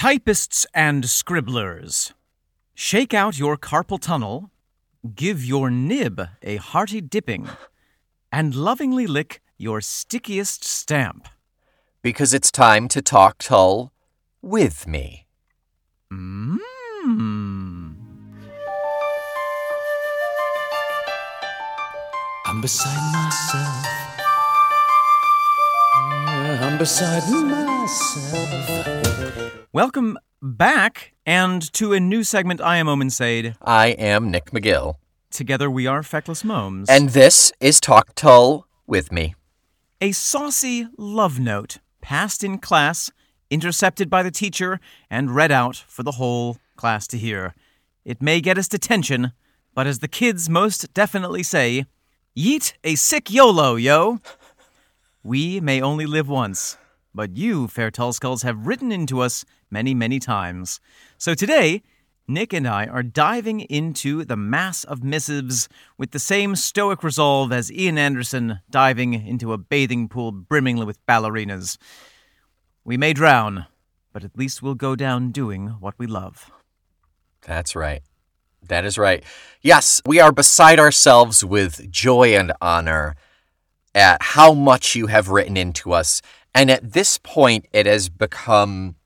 Typists and scribblers, shake out your carpal tunnel, give your nib a hearty dipping, and lovingly lick your stickiest stamp. Because it's time to talk Tull with me. Mmm. I'm beside myself. I'm beside myself. Welcome back and to a new segment. I am Omen Sade. I am Nick McGill. Together we are Feckless Momes. And this is Talk Tull with me. a saucy love note passed in class, intercepted by the teacher, and read out for the whole class to hear. It may get us detention, but as the kids most definitely say, yeet a sick YOLO, yo. We may only live once, but you, fair Tullskulls, have written into us many, many times. So today, Nick and I are diving into the mass of missives with the same stoic resolve as Ian Anderson diving into a bathing pool brimming with ballerinas. We may drown, but at least we'll go down doing what we love. That's right. That is right. Yes, we are beside ourselves with joy and honor at how much you have written into us. And at this point, it has become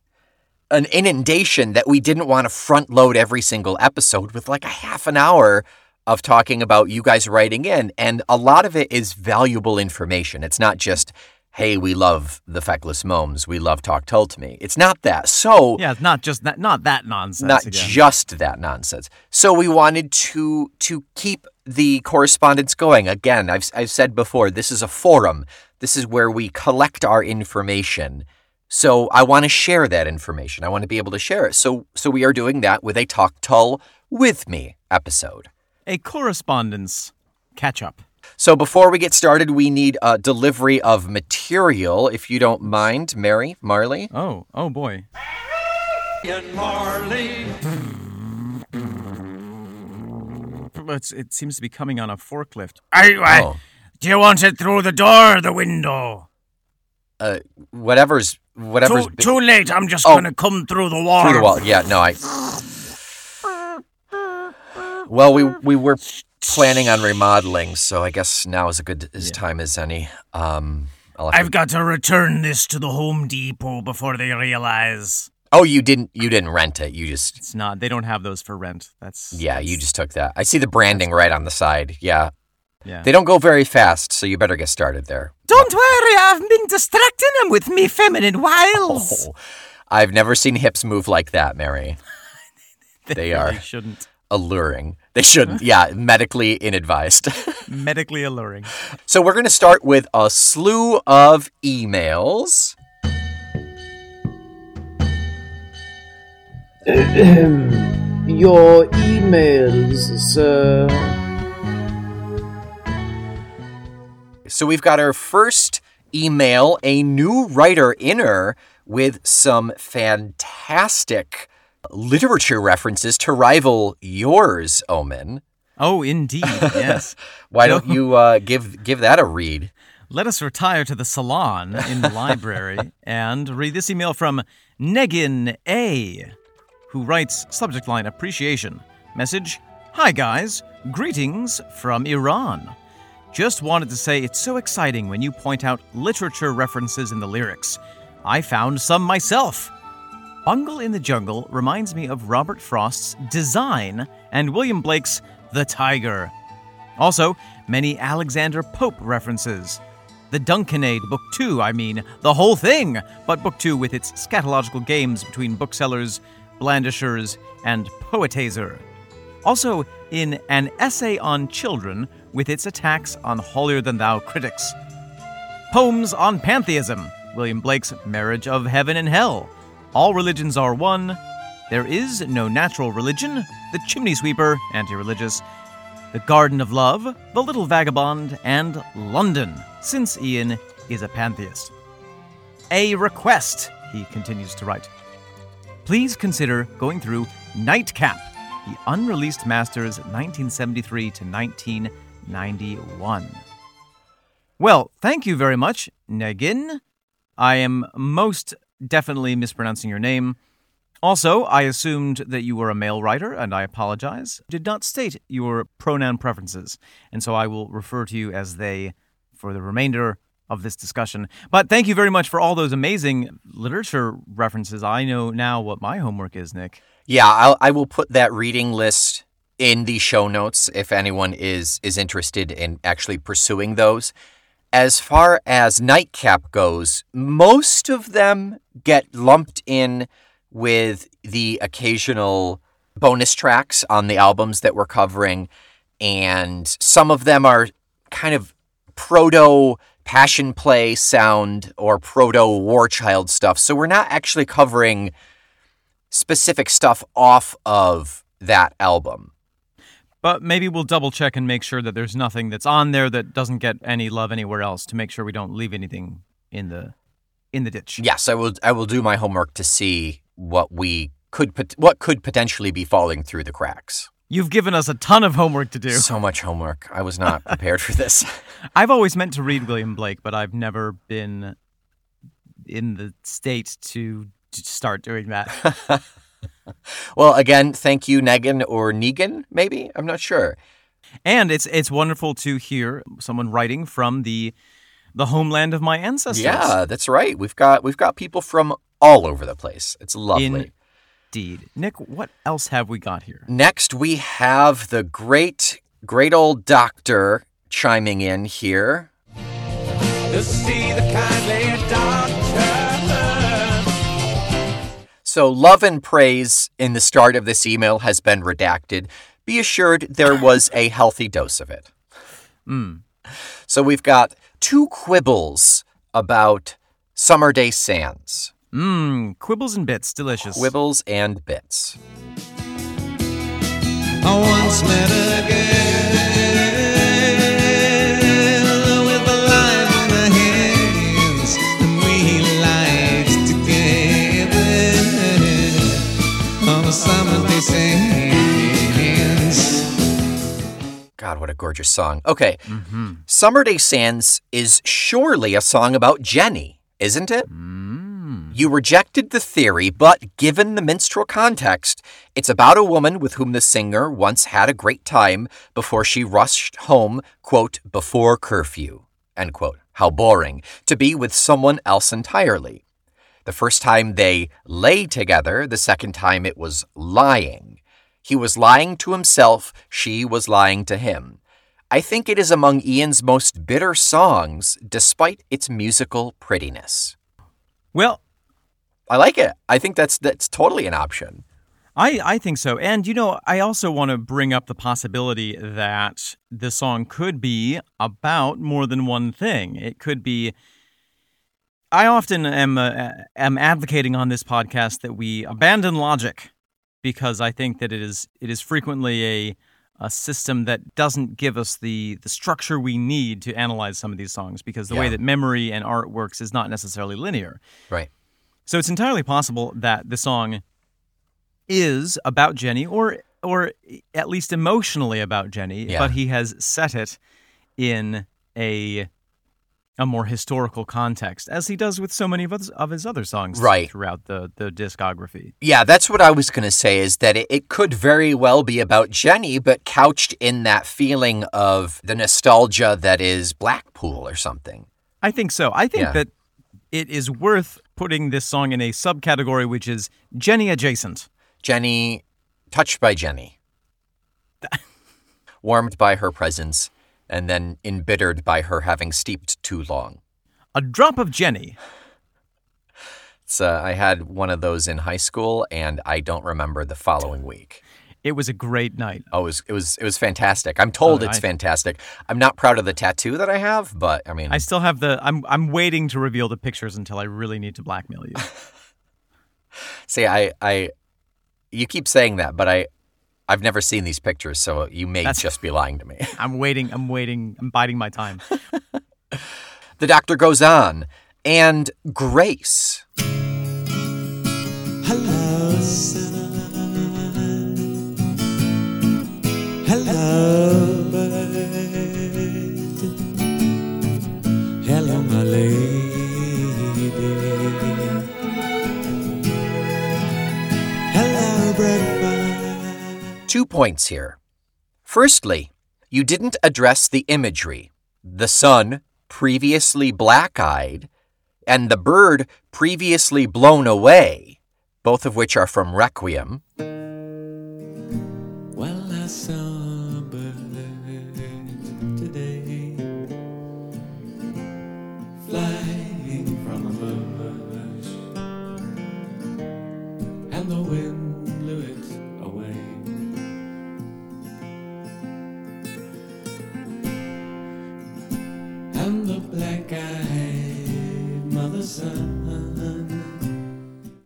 an inundation that we didn't want to front load every single episode with like a half an hour of talking about you guys writing in. And a lot of it is valuable information. It's not just, hey, we love the feckless momes. We love Talk Tull to me. It's not that. So Yeah, it's not just that, not that nonsense. not again. just that nonsense. So we wanted to to keep the correspondence going. Again, I've I've said before, this is a forum. This is where we collect our information. So I want to share that information. I want to be able to share it. So so we are doing that with a Talk Tull with me episode. a correspondence catch up. So before we get started, we need a delivery of material, if you don't mind, Mary, Marley. Oh, oh boy. And Marley. It's, it seems to be coming on a forklift. I, I, Oh. Do you want it through the door or the window? Uh, whatever's whatever's Too, too late. I'm just Oh. gonna come through the wall. through the wall. Yeah, no, I. Well, we we were planning on remodeling, so I guess now is a good as time as any. Um, I'll have to- I've got to return this to the Home Depot before they realize oh, you didn't you didn't rent it. You just it's not. They don't have those for rent. That's yeah, you just took that. I see the branding right on the side. Yeah, yeah. they don't go very fast, so you better get started there. Don't worry, I've been distracting them with me feminine wiles. Oh, I've never seen hips move like that, Mary. They are really shouldn't. alluring. They shouldn't. Yeah, medically inadvised. Medically alluring. So we're going to start with a slew of emails. Your emails, sir. So we've got our first email, a new writer inner with some fantastic literature references to rival yours, Omen. Oh, indeed, yes. Why don't you uh, give give that a read? Let us retire to the salon in the library and read this email from Negin A, who writes subject line appreciation. Message Hi, guys. Greetings from Iran. Just wanted to say it's so exciting when you point out literature references in the lyrics. I found some myself. Bungle in the Jungle reminds me of Robert Frost's Design and William Blake's The Tiger. Also, many Alexander Pope references. The Dunciad Book 2, I mean, the whole thing, but Book 2 with its scatological games between booksellers, blandishers, and poetaster. Also, in An Essay on Children with its attacks on holier than thou critics. Poems on Pantheism, William Blake's Marriage of Heaven and Hell. All religions are one. There is no natural religion. The Chimney Sweeper, anti religious. The Garden of Love, The Little Vagabond, and London, since Ian is a pantheist. A request, he continues to write. Please consider going through Nightcap, the unreleased masters 1973 to 1991. Well, thank you very much, Negin. I am most definitely mispronouncing your name. Also, I assumed that you were a male writer, and I apologize. Did not state your pronoun preferences, and so I will refer to you as they for the remainder of this discussion. But thank you very much for all those amazing literature references. I know now what my homework is, Nick. Yeah, I'll, I will put that reading list in the show notes if anyone is is interested in actually pursuing those. As far as Nightcap goes, most of them get lumped in with the occasional bonus tracks on the albums that we're covering, and some of them are kind of proto passion play sound or proto war child stuff. So we're not actually covering specific stuff off of that album. But maybe we'll double check and make sure that there's nothing that's on there that doesn't get any love anywhere else to make sure we don't leave anything in the in the ditch. Yes, I will I will do my homework to see what we could pot- what could potentially be falling through the cracks. You've given us a ton of homework to do. So much homework. I was not prepared for this. I've always meant to read William Blake, but I've never been in the state to, start doing that. well, again, thank you Negan or Negan, maybe? I'm not sure. and it's it's wonderful to hear someone writing from the the homeland of my ancestors. Yeah, that's right. We've got we've got people from all over the place. It's lovely. Indeed. Nick, what else have we got here? Next, we have the great, great old doctor chiming in here. To see the kindly doctor. So, love and praise in the start of this email has been redacted. Be assured there was a healthy dose of it. Mm. So, we've got two quibbles about Summer Day Sands Mmm, quibbles and bits, delicious. quibbles and bits. I once met a girl with a life in her hands, and we liked together on a summer day sands. God, what a gorgeous song. Okay, mm-hmm. Summer Day Sands is surely a song about Jenny, isn't it? Mm-hmm. Hmm. You rejected the theory, but given the minstrel context, it's about a woman with whom the singer once had a great time before she rushed home, quote, before curfew, end quote. How boring, to be with someone else entirely. The first time they lay together, the second time it was lying. He was lying to himself, she was lying to him. I think it is among Ian's most bitter songs, despite its musical prettiness. Well, I like it. I think that's that's totally an option. I, I think so. And, you know, I also want to bring up the possibility that the song could be about more than one thing. It could be. I often am, uh, am advocating on this podcast that we abandon logic because I think that it is it is frequently a a system that doesn't give us the the structure we need to analyze some of these songs because the way that memory and art works is not necessarily linear. Right. So it's entirely possible that the song is about Jenny or or at least emotionally about Jenny, Yeah. but he has set it in a a more historical context, as he does with so many of his, of his other songs Right. throughout the, the discography. Yeah, that's what I was going to say is that it, it could very well be about Jenny, but couched in that feeling of the nostalgia that is Blackpool or something. I think so. I think Yeah. that it is worth putting this song in a subcategory which is Jenny adjacent. Jenny, touched by Jenny, warmed by her presence, and then embittered by her having steeped too long. A drop of Jenny. It's, uh, I had one of those in high school, and I don't remember the following week. It was a great night. Oh, it was it was it was fantastic. I'm told Oh, it's I- fantastic. I'm not proud of the tattoo that I have, but I mean, I still have the. I'm I'm waiting to reveal the pictures until I really need to blackmail you. see, I I you keep saying that, but I I've never seen these pictures, so you may That's- just be lying to me. I'm waiting. I'm waiting. I'm biding my time. the doctor goes on, and Grace. Hello, Hello, bird. Hello, my lady. Two points here. Firstly, you didn't address the imagery. The sun, previously black eyed, and the bird, previously blown away, both of which are from Requiem. Well,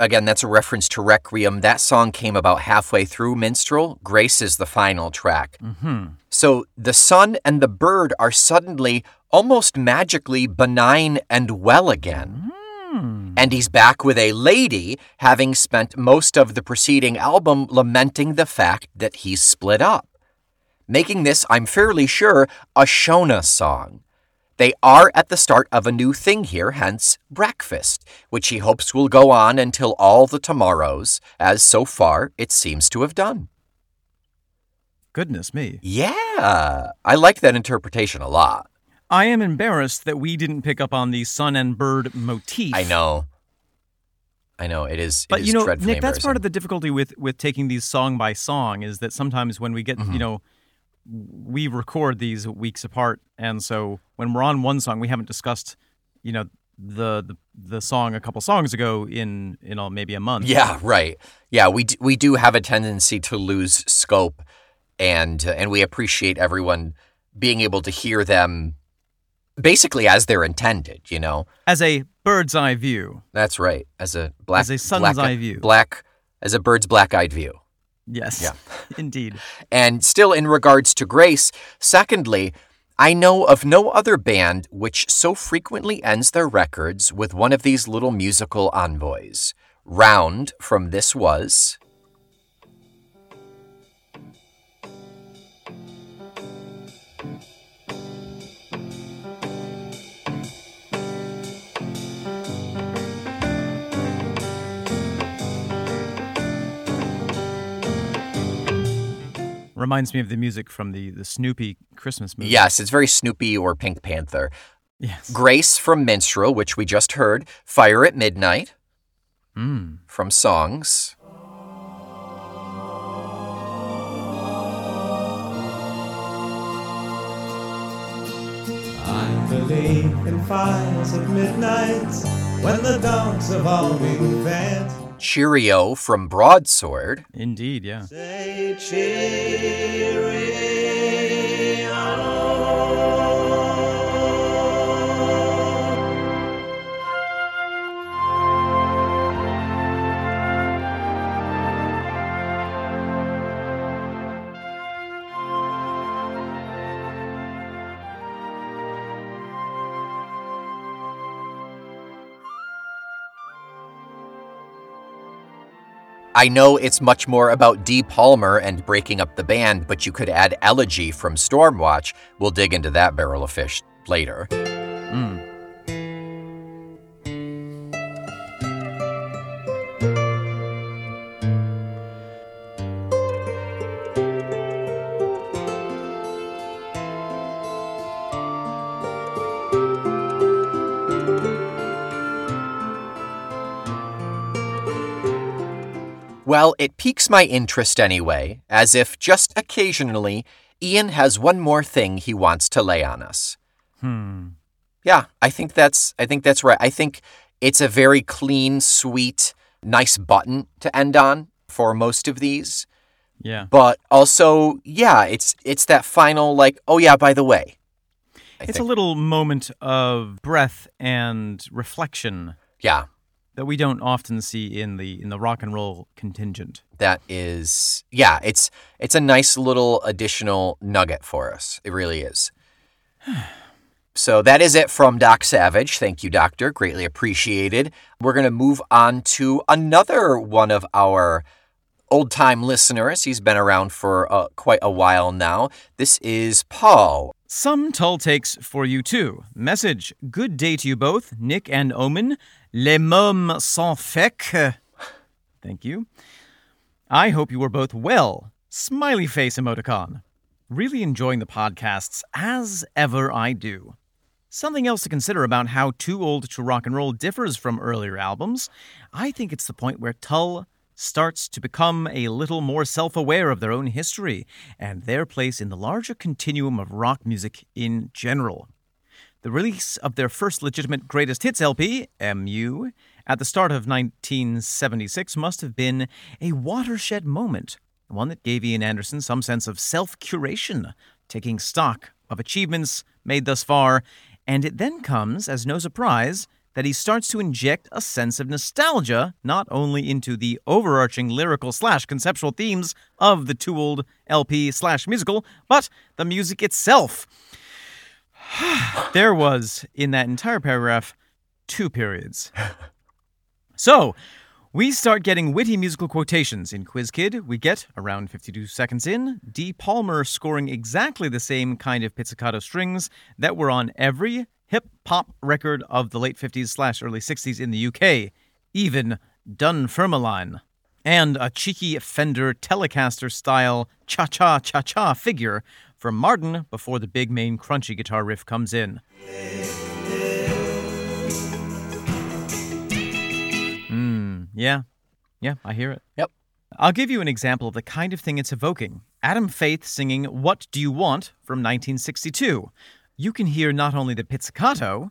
Again, that's a reference to Requiem. That song came about halfway through Minstrel. Grace is the final track. Mm-hmm. So the sun and the bird are suddenly, almost magically, benign and well again. And he's back with a lady, having spent most of the preceding album lamenting the fact that he's split up. Making this, I'm fairly sure, a Shona song. They are at the start of a new thing here, hence breakfast, which he hopes will go on until all the tomorrows, as so far it seems to have done. Goodness me. Yeah, I like that interpretation a lot. I am embarrassed that we didn't pick up on the sun and bird motif. I know. I know it is. But it is you know, Nick, that's part of the difficulty with with taking these song by song is that sometimes when we get, Mm-hmm. you know, we record these weeks apart, and so when we're on one song, we haven't discussed, you know, the the, the song a couple songs ago in know maybe a month. Yeah, right. Yeah, we d- we do have a tendency to lose scope, and uh, and we appreciate everyone being able to hear them, basically as they're intended. You know, As a bird's eye view. that's right. As a black, As a sun's black, eye view. black as a bird's black-eyed view. Yes. Yeah. Indeed. And still, in regards to Grace, secondly, I know of no other band which so frequently ends their records with one of these little musical envoys. Round from This Was. Reminds me of the music from the the Snoopy Christmas movie. Yes, it's very Snoopy or Pink Panther. Yes. Grace from Minstrel, which we just heard. Fire at Midnight Mm. from Songs. I believe in fires at midnight when the dogs have all been fed. Cheerio from Broadsword. Indeed. Yeah. I know it's much more about Dee Palmer and breaking up the band, but you could add Elegy from Stormwatch. We'll dig into that barrel of fish later. Mm. Well, it piques my interest anyway, as if just occasionally Ian has one more thing he wants to lay on us. Hmm. Yeah, I think that's I think that's right. I think it's a very clean, sweet, nice button to end on for most of these. Yeah. But also, yeah, it's it's that final like, oh yeah, by the way. I It's a little moment of breath and reflection yeah, that we don't often see in the in the rock and roll contingent. that is yeah, it's it's a nice little additional nugget for us. It really is. So that is it from Doc Savage. Thank you, Doctor. Greatly appreciated. We're going to move on to another one of our old time listeners. He's been around for uh, quite a while now. This is Paul. Some tall takes for you too. Message: Good day to you both, Nick and Omen. Les mômes sans fec. Thank you. I hope you are both well. Smiley face emoticon. Really enjoying the podcasts as ever I do. Something else to consider about how Too Old to Rock and Roll differs from earlier albums, I think it's the point where Tull starts to become a little more self aware of their own history and their place in the larger continuum of rock music in general. The release of their first legitimate greatest hits LP, MU, at the start of 1976 must have been a watershed moment, one that gave Ian Anderson some sense of self curation, taking stock of achievements made thus far, and it then comes as no surprise that he starts to inject a sense of nostalgia not only into the overarching lyrical slash conceptual themes of the Too Old LP slash musical, but the music itself. there was, in that entire paragraph, two periods. So, we start getting witty musical quotations in Quiz Kid. We get, around 52 seconds in, D. Palmer scoring exactly the same kind of pizzicato strings that were on every hip hop record of the late 50s slash early 60s in the UK, even Dunfermline. And a cheeky Fender Telecaster style cha cha cha cha figure from Martin before the big main crunchy guitar riff comes in. Hmm, yeah, yeah, I hear it. Yep. I'll give you an example of the kind of thing it's evoking. Adam Faith singing What Do You Want from 1962. You can hear not only the pizzicato,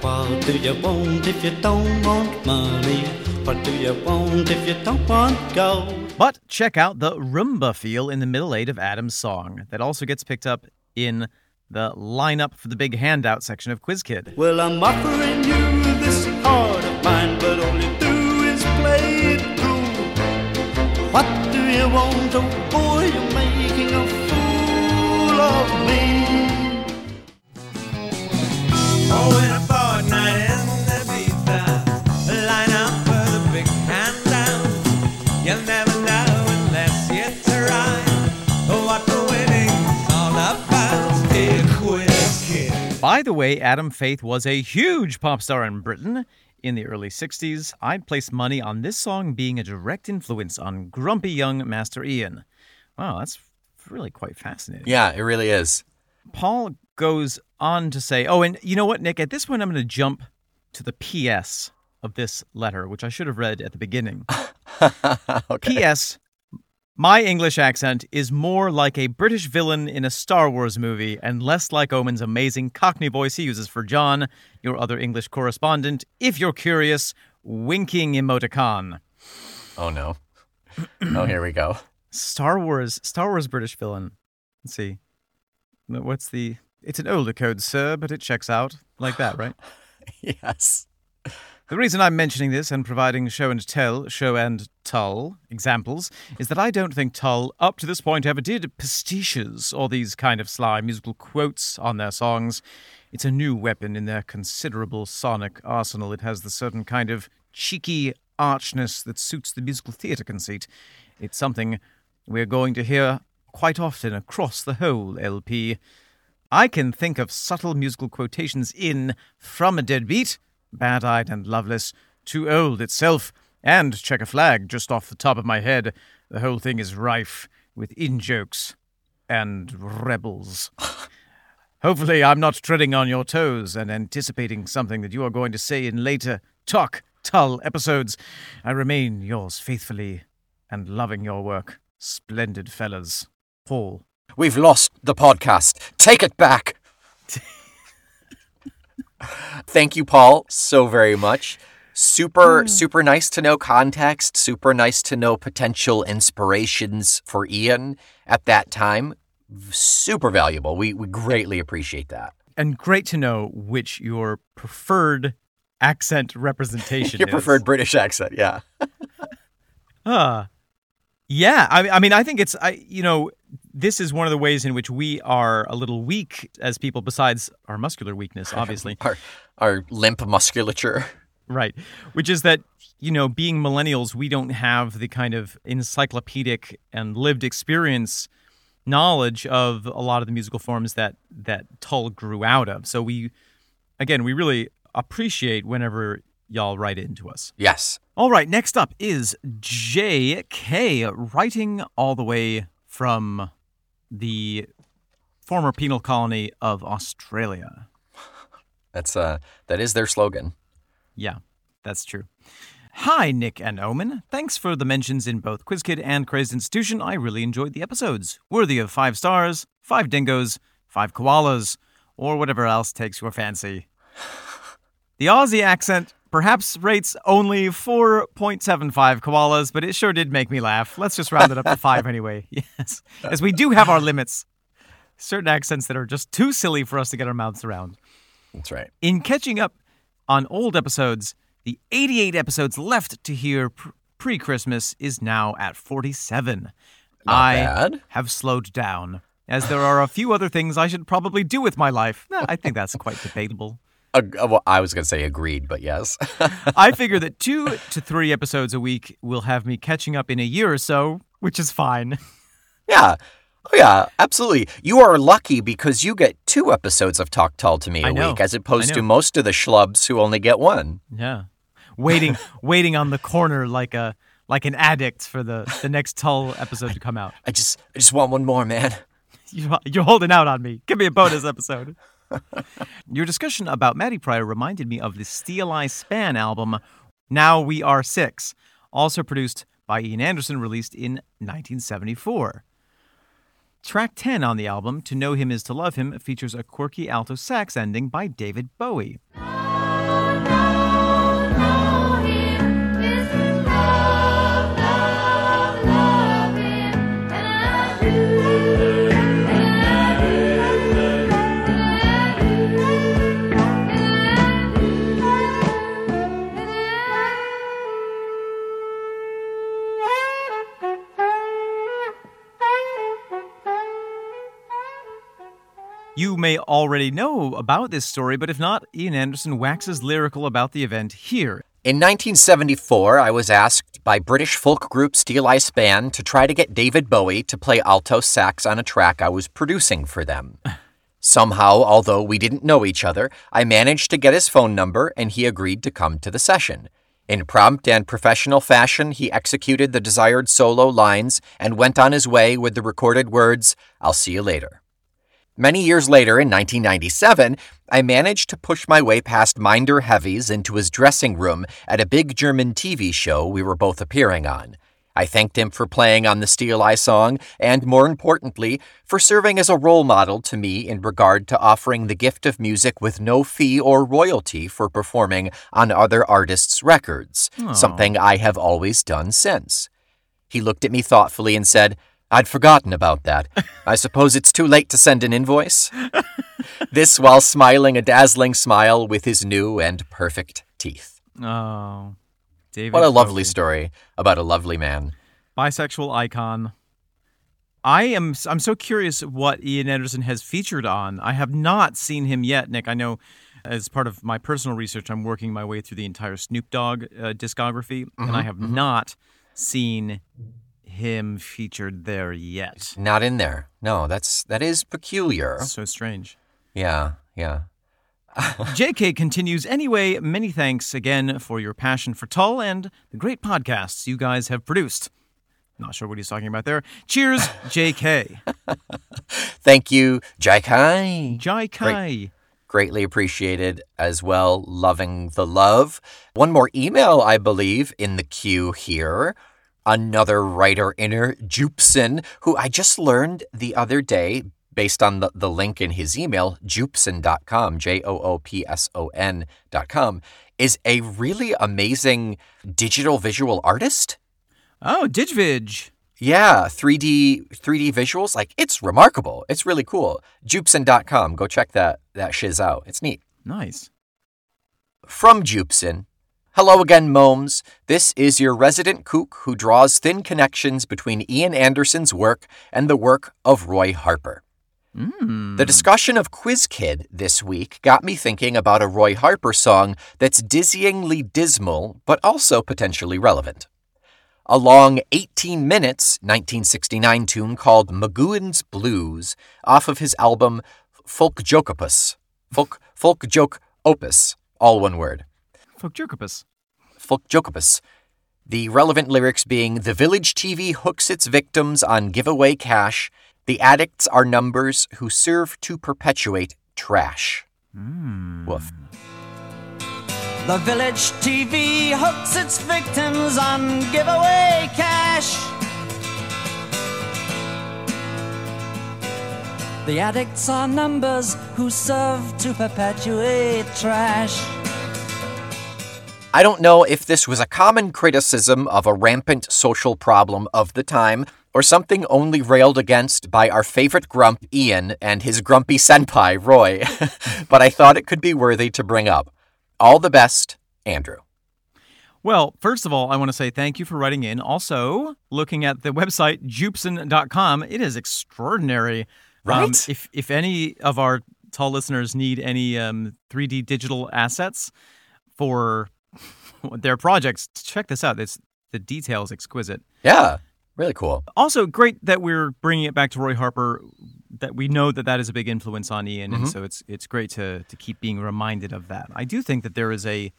What do you want if you don't want money? What do you want if you don't want gold? but check out the rumba feel in the middle eight of Adam's song that also gets picked up in the lineup for the big handout section of Quiz Kid. Well, I'm offering you this heart of mine, but all you do is play it cool. What do you want? Oh boy, you're making a fool of me. Oh, By the way, Adam Faith was a huge pop star in Britain in the early 60s. I'd place money on this song being a direct influence on grumpy young Master Ian. Wow, that's really quite fascinating. Yeah, it really is. Paul goes on to say, oh, and you know what, Nick? At this point, I'm going to jump to the PS of this letter, which I should have read at the beginning. okay. P.S. My English accent is more like a British villain in a Star Wars movie and less like Omen's amazing Cockney voice he uses for John, your other English correspondent. If you're curious, winking emoticon. Oh no. oh, here we go. Star Wars, Star Wars British villain. Let's see. What's the? It's an older code, sir, but it checks out like that, right? Yes. The reason I'm mentioning this and providing show and tell, show and tull examples is that I don't think Tull, up to this point, ever did pastiches or these kind of sly musical quotes on their songs. It's a new weapon in their considerable sonic arsenal. It has the certain kind of cheeky archness that suits the musical theatre conceit. It's something we're going to hear quite often across the whole LP. I can think of subtle musical quotations in From a Deadbeat, Bad Eyed and Loveless, Too Old itself, and Chequered Flag just off the top of my head. The whole thing is rife with in jokes and rebels. Hopefully, I'm not treading on your toes and anticipating something that you are going to say in later Talk Tull episodes. I remain yours faithfully and loving your work. Splendid fellas. Paul. We've lost the podcast. Take it back. Thank you, Paul, so very much. Super, super nice to know context. Super nice to know potential inspirations for Ian at that time. Super valuable. We, we greatly appreciate that. And great to know which your preferred accent representation Your is. preferred British accent, yeah. Uh, yeah, I, I mean, I think it's, I, you know, this is one of the ways in which we are a little weak as people, besides our muscular weakness, obviously. Our, our limp musculature. right. Which is that, you know, being millennials, we don't have the kind of encyclopedic and lived experience knowledge of a lot of the musical forms that that Tull grew out of. So we, again, we really appreciate whenever y'all write into us. Yes. All right, next up is J.K. writing all the way from the former penal colony of Australia. That's uh that is their slogan. Yeah, that's true. Hi, Nick and Omen. Thanks for the mentions in both QuizKid and Crazed Institution. I really enjoyed the episodes. Worthy of five stars, five dingoes, five koalas, or whatever else takes your fancy. The Aussie accent perhaps rates only 4.75 koalas, but it sure did make me laugh. Let's just round it up to five anyway. Yes, as we do have our limits. Certain accents that are just too silly for us to get our mouths around. That's right. In catching up on old episodes, the 88 episodes left to hear pre Christmas is now at 47. Not I bad. have slowed down, as there are a few other things I should probably do with my life. I think that's quite debatable. Ag- uh, well, I was going to say agreed, but yes. I figure that two to three episodes a week will have me catching up in a year or so, which is fine. yeah. Oh, yeah, absolutely. You are lucky because you get two episodes of Talk Tull to Me a week as opposed to most of the schlubs who only get one. Yeah. Waiting waiting on the corner like a like an addict for the, the next Tull episode to come out. I just I just want one more, man. You, you're holding out on me. Give me a bonus episode. Your discussion about Maddy Prior reminded me of the Steeleye Span album, Now We Are Six, also produced by Ian Anderson, released in 1974. Track 10 on the album, To Know Him Is to Love Him, features a quirky alto sax ending by David Bowie. You may already know about this story, but if not, Ian Anderson waxes lyrical about the event here. In 1974, I was asked by British folk group Steeleye Span to try to get David Bowie to play alto sax on a track I was producing for them. Somehow, although we didn't know each other, I managed to get his phone number and he agreed to come to the session. In prompt and professional fashion, he executed the desired solo lines and went on his way with the recorded words, I'll see you later. Many years later, in 1997, I managed to push my way past Minder Heavies into his dressing room at a big German TV show we were both appearing on. I thanked him for playing on the Steeleye song, and more importantly, for serving as a role model to me in regard to offering the gift of music with no fee or royalty for performing on other artists' records, something I have always done since. He looked at me thoughtfully and said, I'd forgotten about that. I suppose it's too late to send an invoice? this while smiling a dazzling smile with his new and perfect teeth. Oh, David. What a lovely Bowie. story about a lovely man. bisexual icon. I am I'm so curious what Ian Anderson has featured on. I have not seen him yet, Nick. I know as part of my personal research, I'm working my way through the entire Snoop Dogg uh, discography, and I have not seen him featured there yet. Not in there. No, that's that is peculiar. So strange. Yeah, yeah. JK continues anyway. Many thanks again for your passion for Tull and the great podcasts you guys have produced. Not sure what he's talking about there. Cheers, JK. Thank you, Jaikai. Jai Kai. Greatly appreciated as well. Loving the love. One more email, I believe, in the queue here. Another writer inner, Joopson, who I just learned the other day, based on the, the link in his email, joopson.com, J O O P S O N.com, is a really amazing digital visual artist. Oh, Digvig. Yeah, 3D 3D visuals, like it's remarkable. It's really cool. Joopson.com, go check that that shiz out. It's neat. Nice. From Joopson. Hello again, Momes. This is your resident kook who draws thin connections between Ian Anderson's work and the work of Roy Harper. Hmm. The discussion of Quiz Kid this week got me thinking about a Roy Harper song that's dizzyingly dismal, but also potentially relevant. A long 18 minutes 1969 tune called McGoohan's Blues off of his album Folkjokeopus. Folk, Folk Joke Opus, all one word. Folk Jacobus. Folk Jacobus. The relevant lyrics being The village TV hooks its victims on giveaway cash. The addicts are numbers who serve to perpetuate trash. Hmm. Woof. The village TV hooks its victims on giveaway cash. The addicts are numbers who serve to perpetuate trash. I don't know if this was a common criticism of a rampant social problem of the time, or something only railed against by our favorite grump, Ian, and his grumpy senpai, Roy, but I thought it could be worthy to bring up. All the best, Andrew. Well, first of all, I want to say thank you for writing in. Also, looking at the website joopson.com, it is extraordinary. Um, Right? if if any of our Tull listeners need any um, 3D digital assets for their projects, check this out. It's the detail is exquisite. Yeah, really cool. Also, great that we're bringing it back to Roy Harper. That we know that that is a big influence on Ian, and mm-hmm. so it's it's great to to keep being reminded of that. I do think that there is a,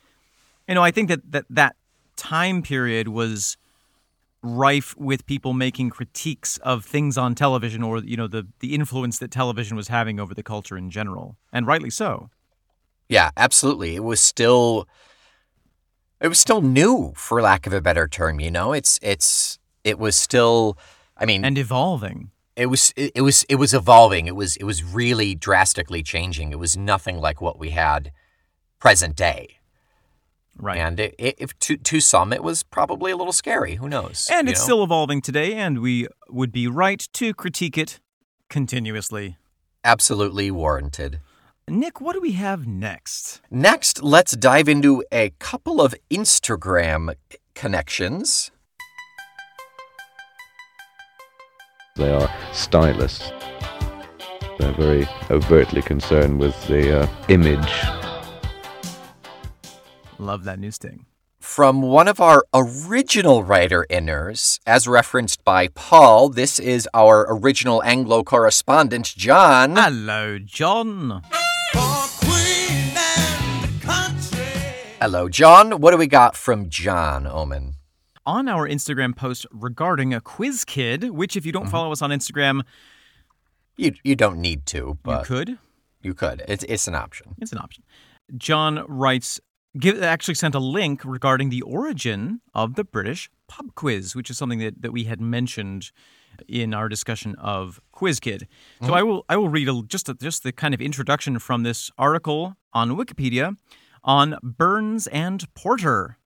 you know, I think that that that time period was rife with people making critiques of things on television or you know the the influence that television was having over the culture in general, and rightly so. Yeah, absolutely. It was still it was still new for lack of a better term, you know? It's it's it was still I mean And evolving. it was it, it was it was evolving. It was it was really drastically changing. It was nothing like what we had present day. Right. And it, it, if to to some it was probably a little scary. Who knows? And it's know? still evolving today, and we would be right to critique it continuously. absolutely warranted. Nick, what do we have next? Next, let's dive into a couple of Instagram connections. They are stylists. They're very overtly concerned with the uh, image. Love that new sting. From one of our original writer inners, as referenced by Paul, this is our original Anglo correspondent, John. Hello, John. Hello, John. What do we got from John Omen? On our Instagram post regarding a quiz kid, which if you don't mm-hmm. follow us on Instagram, You you don't need to, but you could. you could. It's it's an option. It's an option. John writes, give, actually sent a link regarding the origin of the British pub quiz, which is something that, that we had mentioned in our discussion of Quiz Kid. So mm-hmm. I will I will read a, just a, just the kind of introduction from this article on Wikipedia on Burns and Porter.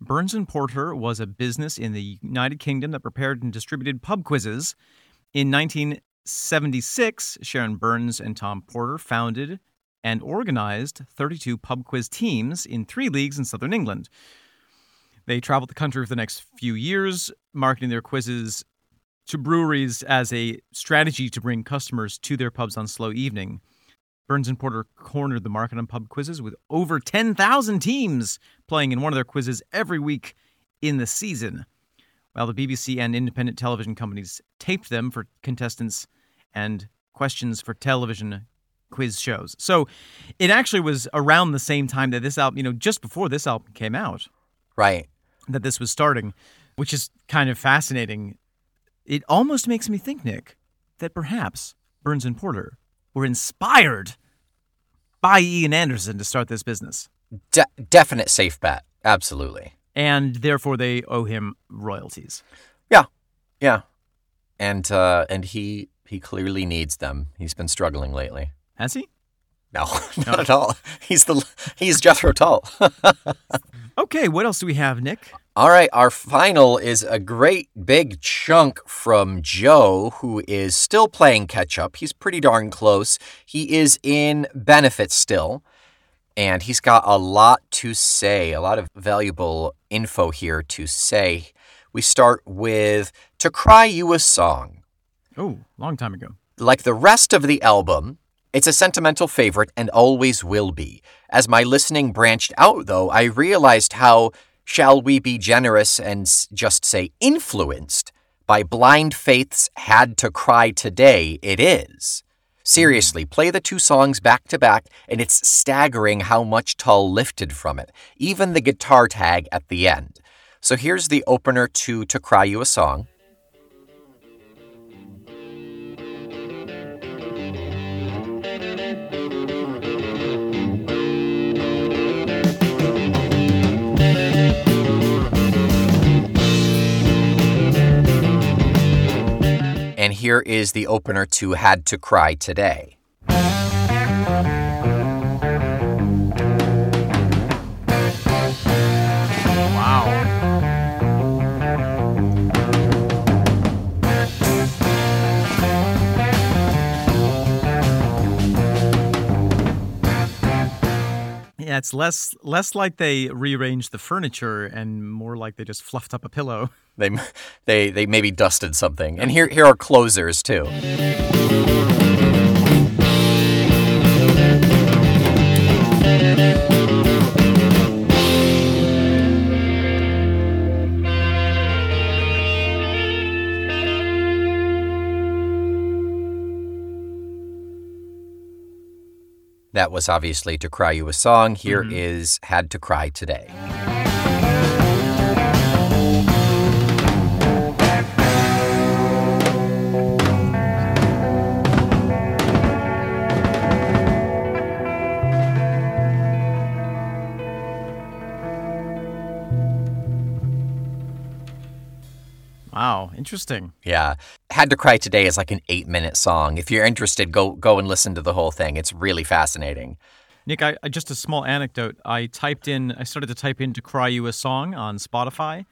Burns and Porter was a business in the United Kingdom that prepared and distributed pub quizzes. In 1976, Sharon Burns and Tom Porter founded and organized 32 pub quiz teams in three leagues in southern England. They traveled the country for the next few years, marketing their quizzes to breweries as a strategy to bring customers to their pubs on slow evening. Burns and Porter cornered the market on pub quizzes with over 10,000 teams playing in one of their quizzes every week in the season, while the BBC and independent television companies taped them for contestants and questions for television quiz shows. So it actually was around the same time that this album, you know, just before this album came out, Right. that this was starting, which is kind of fascinating. It almost makes me think, Nick, that perhaps Burns and Porter were inspired by Ian Anderson to start this business, De- definite safe bet. Absolutely. and therefore they owe him royalties. Yeah. Yeah. And uh and he he clearly needs them. He's been struggling lately. Has he? No, not at all. He's the he's Jethro Tull. Okay, what else do we have, Nick? All right, our final is a great big chunk from Joe, who is still playing catch up. He's pretty darn close. He is in benefits still, and he's got a lot to say, a lot of valuable info here to say. We start with To Cry You a Song. Oh, long time ago. Like the rest of the album, it's a sentimental favorite and always will be. As my listening branched out, though, I realized how, shall we be generous and just say influenced by Blind Faith's Had to Cry Today it is. Seriously, play the two songs back to back, and it's staggering how much Tull lifted from it, even the guitar tag at the end. So here's the opener to To Cry You a Song. Here is the opener to Had to Cry Today. Yeah, it's less less like they rearranged the furniture and more like they just fluffed up a pillow. They, they, they maybe dusted something. And here, here are closers too. That was obviously To Cry You a Song. Here mm-hmm. is Had to Cry Today. Interesting. Yeah. Had to Cry Today is like an eight minute song. If you're interested, go go and listen to the whole thing. It's really fascinating. Nick, I, I just a small anecdote. I typed in, I started to type in to cry you a song on Spotify,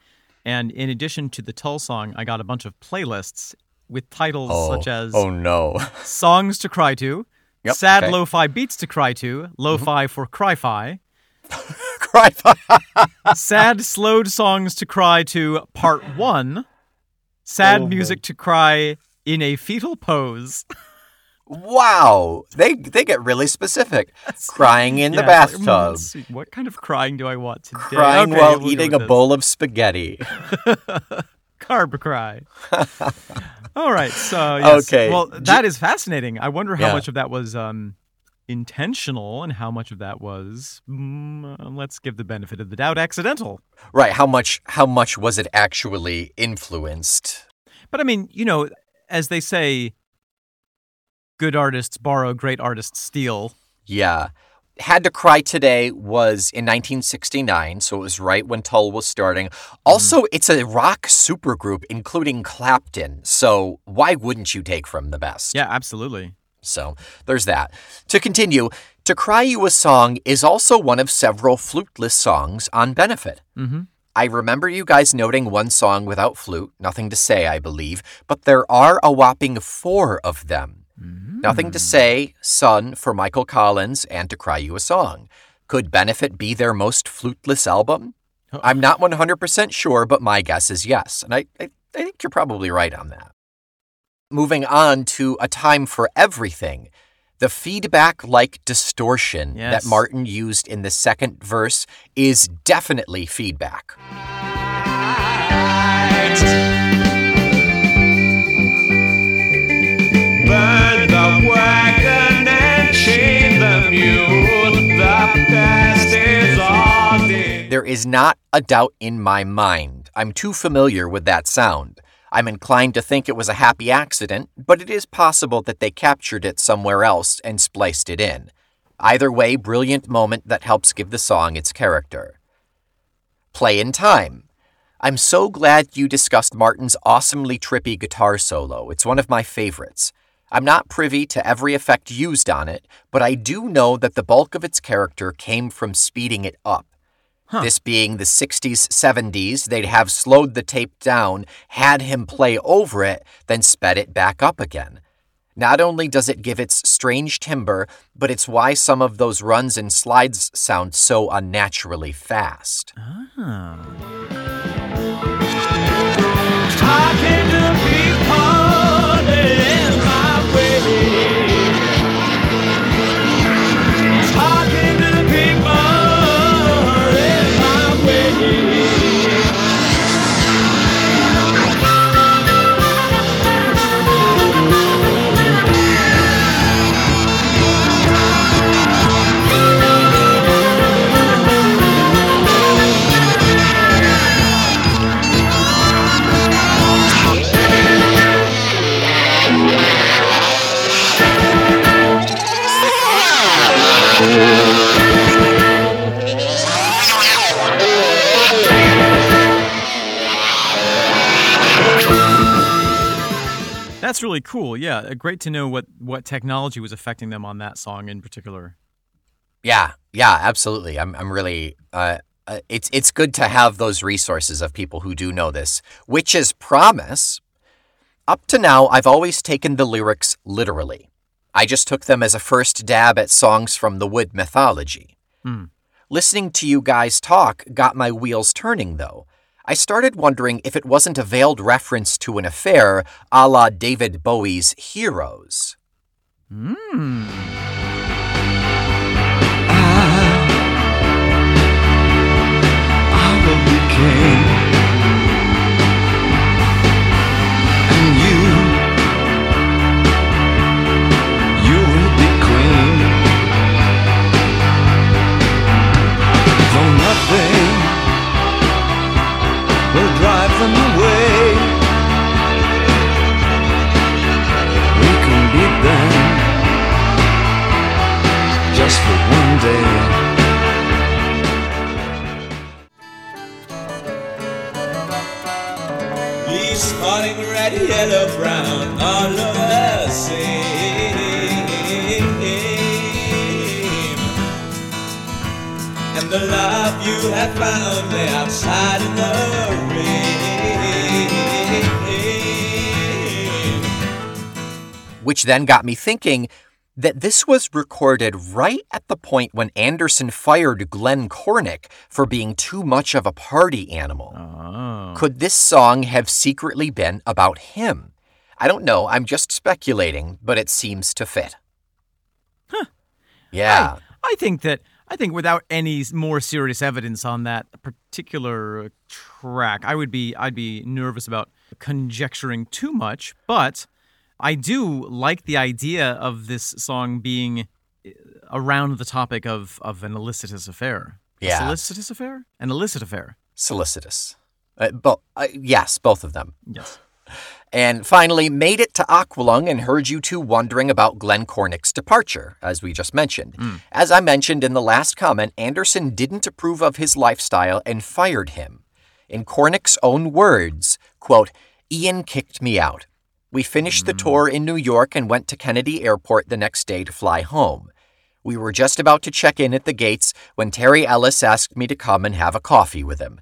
and in addition to the Tull song, I got a bunch of playlists with titles Oh, such as oh no. "Songs to Cry to," Yep, "Sad okay. Lo-Fi Beats to Cry to," "Lo-Fi mm-hmm. for Cry-Fi," Cry "Sad Slowed Songs to Cry to Part One," "Sad Oh, Music to Cry in a Fetal Pose." Wow. They they get really specific. Crying in the Yeah, it's like, mm, bathtub. let's see, what kind of crying do I want today? Crying Okay, while we'll eating a this. bowl of spaghetti. carb cry. All right, so yes. Okay. Well, that is fascinating. I wonder how Yeah. much of that was um, intentional and how much of that was, mm, uh, let's give the benefit of the doubt, accidental. Right. How much how much was it actually influenced? But I mean, you know, as they say, good artists borrow, great artists steal. Yeah. Had to Cry Today was in 1969, so it was right when Tull was starting. Also, it's a rock supergroup, including Clapton, so why wouldn't you take from the best? Yeah, absolutely. So there's that. To continue, To Cry You a Song is also one of several fluteless songs on Benefit. Mm-hmm. I remember you guys noting one song without flute, nothing to say, I believe, but there are a whopping four of them. Nothing to say, Sun for Michael Collins, and To Cry You a Song. Could Benefit be their most fluteless album? I'm not 100% sure, but my guess is yes. And I, I, I think you're probably right on that. Moving on to A Time for Everything. The feedback like distortion Yes. that Martin used in the second verse is definitely feedback. Burn the wagon and chain the mule. The past is all dead. There is not a doubt in my mind. I'm too familiar with that sound. I'm inclined to think it was a happy accident, but it is possible that they captured it somewhere else and spliced it in. Either way, brilliant moment that helps give the song its character. Play in time. I'm so glad you discussed Martin's awesomely trippy guitar solo. It's one of my favorites. I'm not privy to every effect used on it, but I do know that the bulk of its character came from speeding it up. This being the 60s, 70s, they'd have slowed the tape down, had him play over it, then sped it back up again. Not only does it give its strange timbre, but it's why some of those runs and slides sound so unnaturally fast. Ah. Talking That's really cool. Yeah, uh, great to know what what technology was affecting them on that song in particular. Yeah, yeah, absolutely. I'm, I'm really. Uh, uh, it's it's good to have those resources of people who do know this. which is promise. Up to now, I've always taken the lyrics literally. I just took them as a first dab at songs from the Wood mythology. Hmm. Listening to you guys talk got my wheels turning, though. I started wondering if it wasn't a veiled reference to an affair a la David Bowie's Heroes. Hmm. Drive them away, we can beat them just for one day. Leaves spotting red, yellow, brown, all over the same. And the love you have found lay outside which then got me thinking that this was recorded right at the point when Anderson fired Glenn Cornick for being too much of a party animal. Oh. Could this song have secretly been about him? I don't know, I'm just speculating, but it seems to fit. Huh. Yeah. I think that I think without any more serious evidence on that particular uh, track, I would be I'd be nervous about conjecturing too much, but I do like the idea of this song being uh, around the topic of of an illicitous affair. A Yeah. solicitous affair? An illicit affair. Solicitous. Uh, uh, yes, both of them. Yes. And finally, made it to Aqualung and heard you two wondering about Glenn Cornick's departure, as we just mentioned. As I mentioned in the last comment, Anderson didn't approve of his lifestyle and fired him. In Cornick's own words, quote, Ian kicked me out. We finished the tour in New York and went to Kennedy Airport the next day to fly home. We were just about to check in at the gates when Terry Ellis asked me to come and have a coffee with him.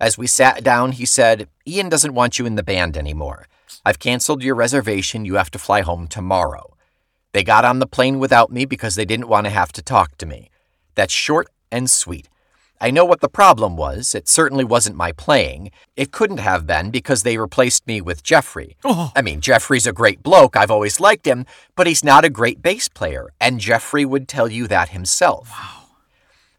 As we sat down, he said, Ian doesn't want you in the band anymore. I've canceled your reservation. You have to fly home tomorrow. They got on the plane without me because they didn't want to have to talk to me. That's short and sweet. I know what the problem was. It certainly wasn't my playing. It couldn't have been because they replaced me with Jeffrey. Oh. I mean, Jeffrey's a great bloke. I've always liked him, but he's not a great bass player, and Jeffrey would tell you that himself. Wow.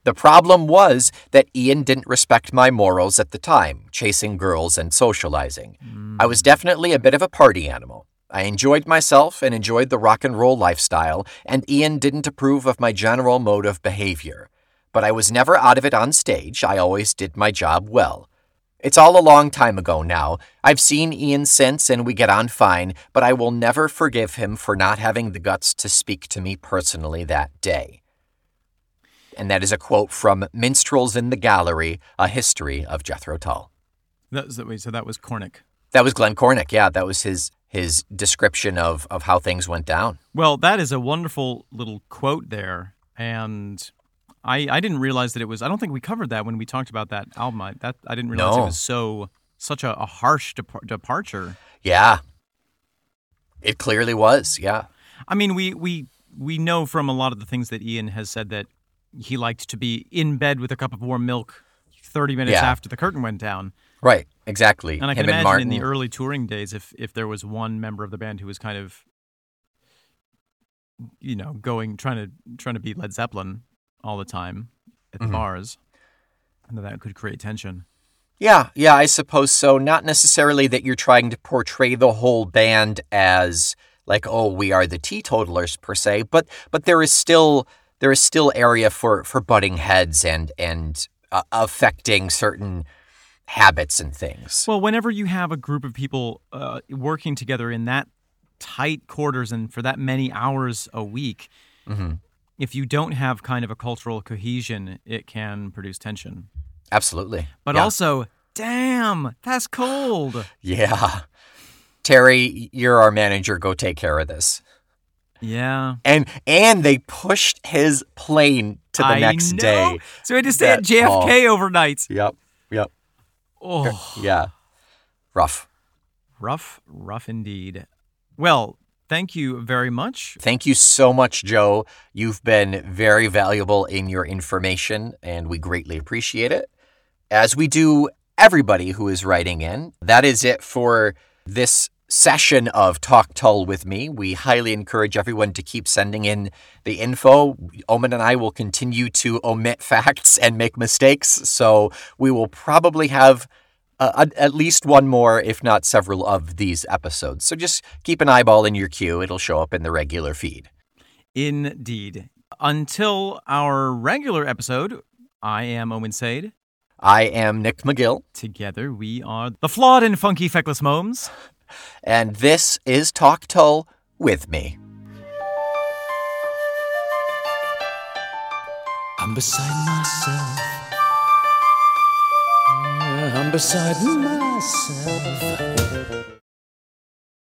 The problem was that Ian didn't respect my morals at the time, chasing girls and socializing. I was hmm. definitely a bit of a party animal. I enjoyed myself and enjoyed the rock and roll lifestyle, and Ian didn't approve of my general mode of behavior. But I was never out of it on stage. I always did my job well. It's all a long time ago now. I've seen Ian since and we get on fine, but I will never forgive him for not having the guts to speak to me personally that day. And that is a quote from Minstrels in the Gallery, A History of Jethro Tull. That was, wait, so that was Cornick. That was Glenn Cornick. Yeah, that was his his description of, of how things went down. Well, that is a wonderful little quote there, and I I didn't realize that it was. I don't think we covered that when we talked about that album. I, that I didn't realize No. it was so such a, a harsh depar- departure. Yeah. It clearly was. Yeah. I mean, we we we know from a lot of the things that Ian has said that he liked to be in bed with a cup of warm milk 30 minutes Yeah. after the curtain went down. Right. Exactly. And I Him can imagine in the early touring days, if if there was one member of the band who was kind of, you know, going trying to trying to be Led Zeppelin all the time at the Mhm. bars, and that that could create tension. Yeah, yeah, I suppose so. Not necessarily that you're trying to portray the whole band as like, oh, we are the teetotalers per se, but but there is still there is still area for for butting heads and and uh, affecting certain habits and things. Well, whenever you have a group of people uh, working together in that tight quarters and for that many hours a week, hmm if you don't have kind of a cultural cohesion, it can produce tension. Absolutely. But Yeah. also, damn, that's cold. yeah, Terry, you're our manager. Go take care of this. Yeah. And and they pushed his plane to the I next know. day. So we had to stay at That- JFK overnight. Yep. Yep. Oh, Yeah. Rough. rough, rough indeed. Well, thank you very much. Thank you so much, Joe. You've been very valuable in your information, and we greatly appreciate it. As we do everybody who is writing in, that is it for this session of Talk Tull with me. We highly encourage everyone to keep sending in the info. Owen and I will continue to omit facts and make mistakes, so we will probably have uh, at least one more, if not several, of these episodes. So just keep an eyeball in your queue. It'll show up in the regular feed. Indeed. Until our regular episode, I am Owen Sade. I am Nick McGill, Together we are the flawed and funky feckless momes. and this is Talk Tull with me. I'm beside myself. I'm beside myself.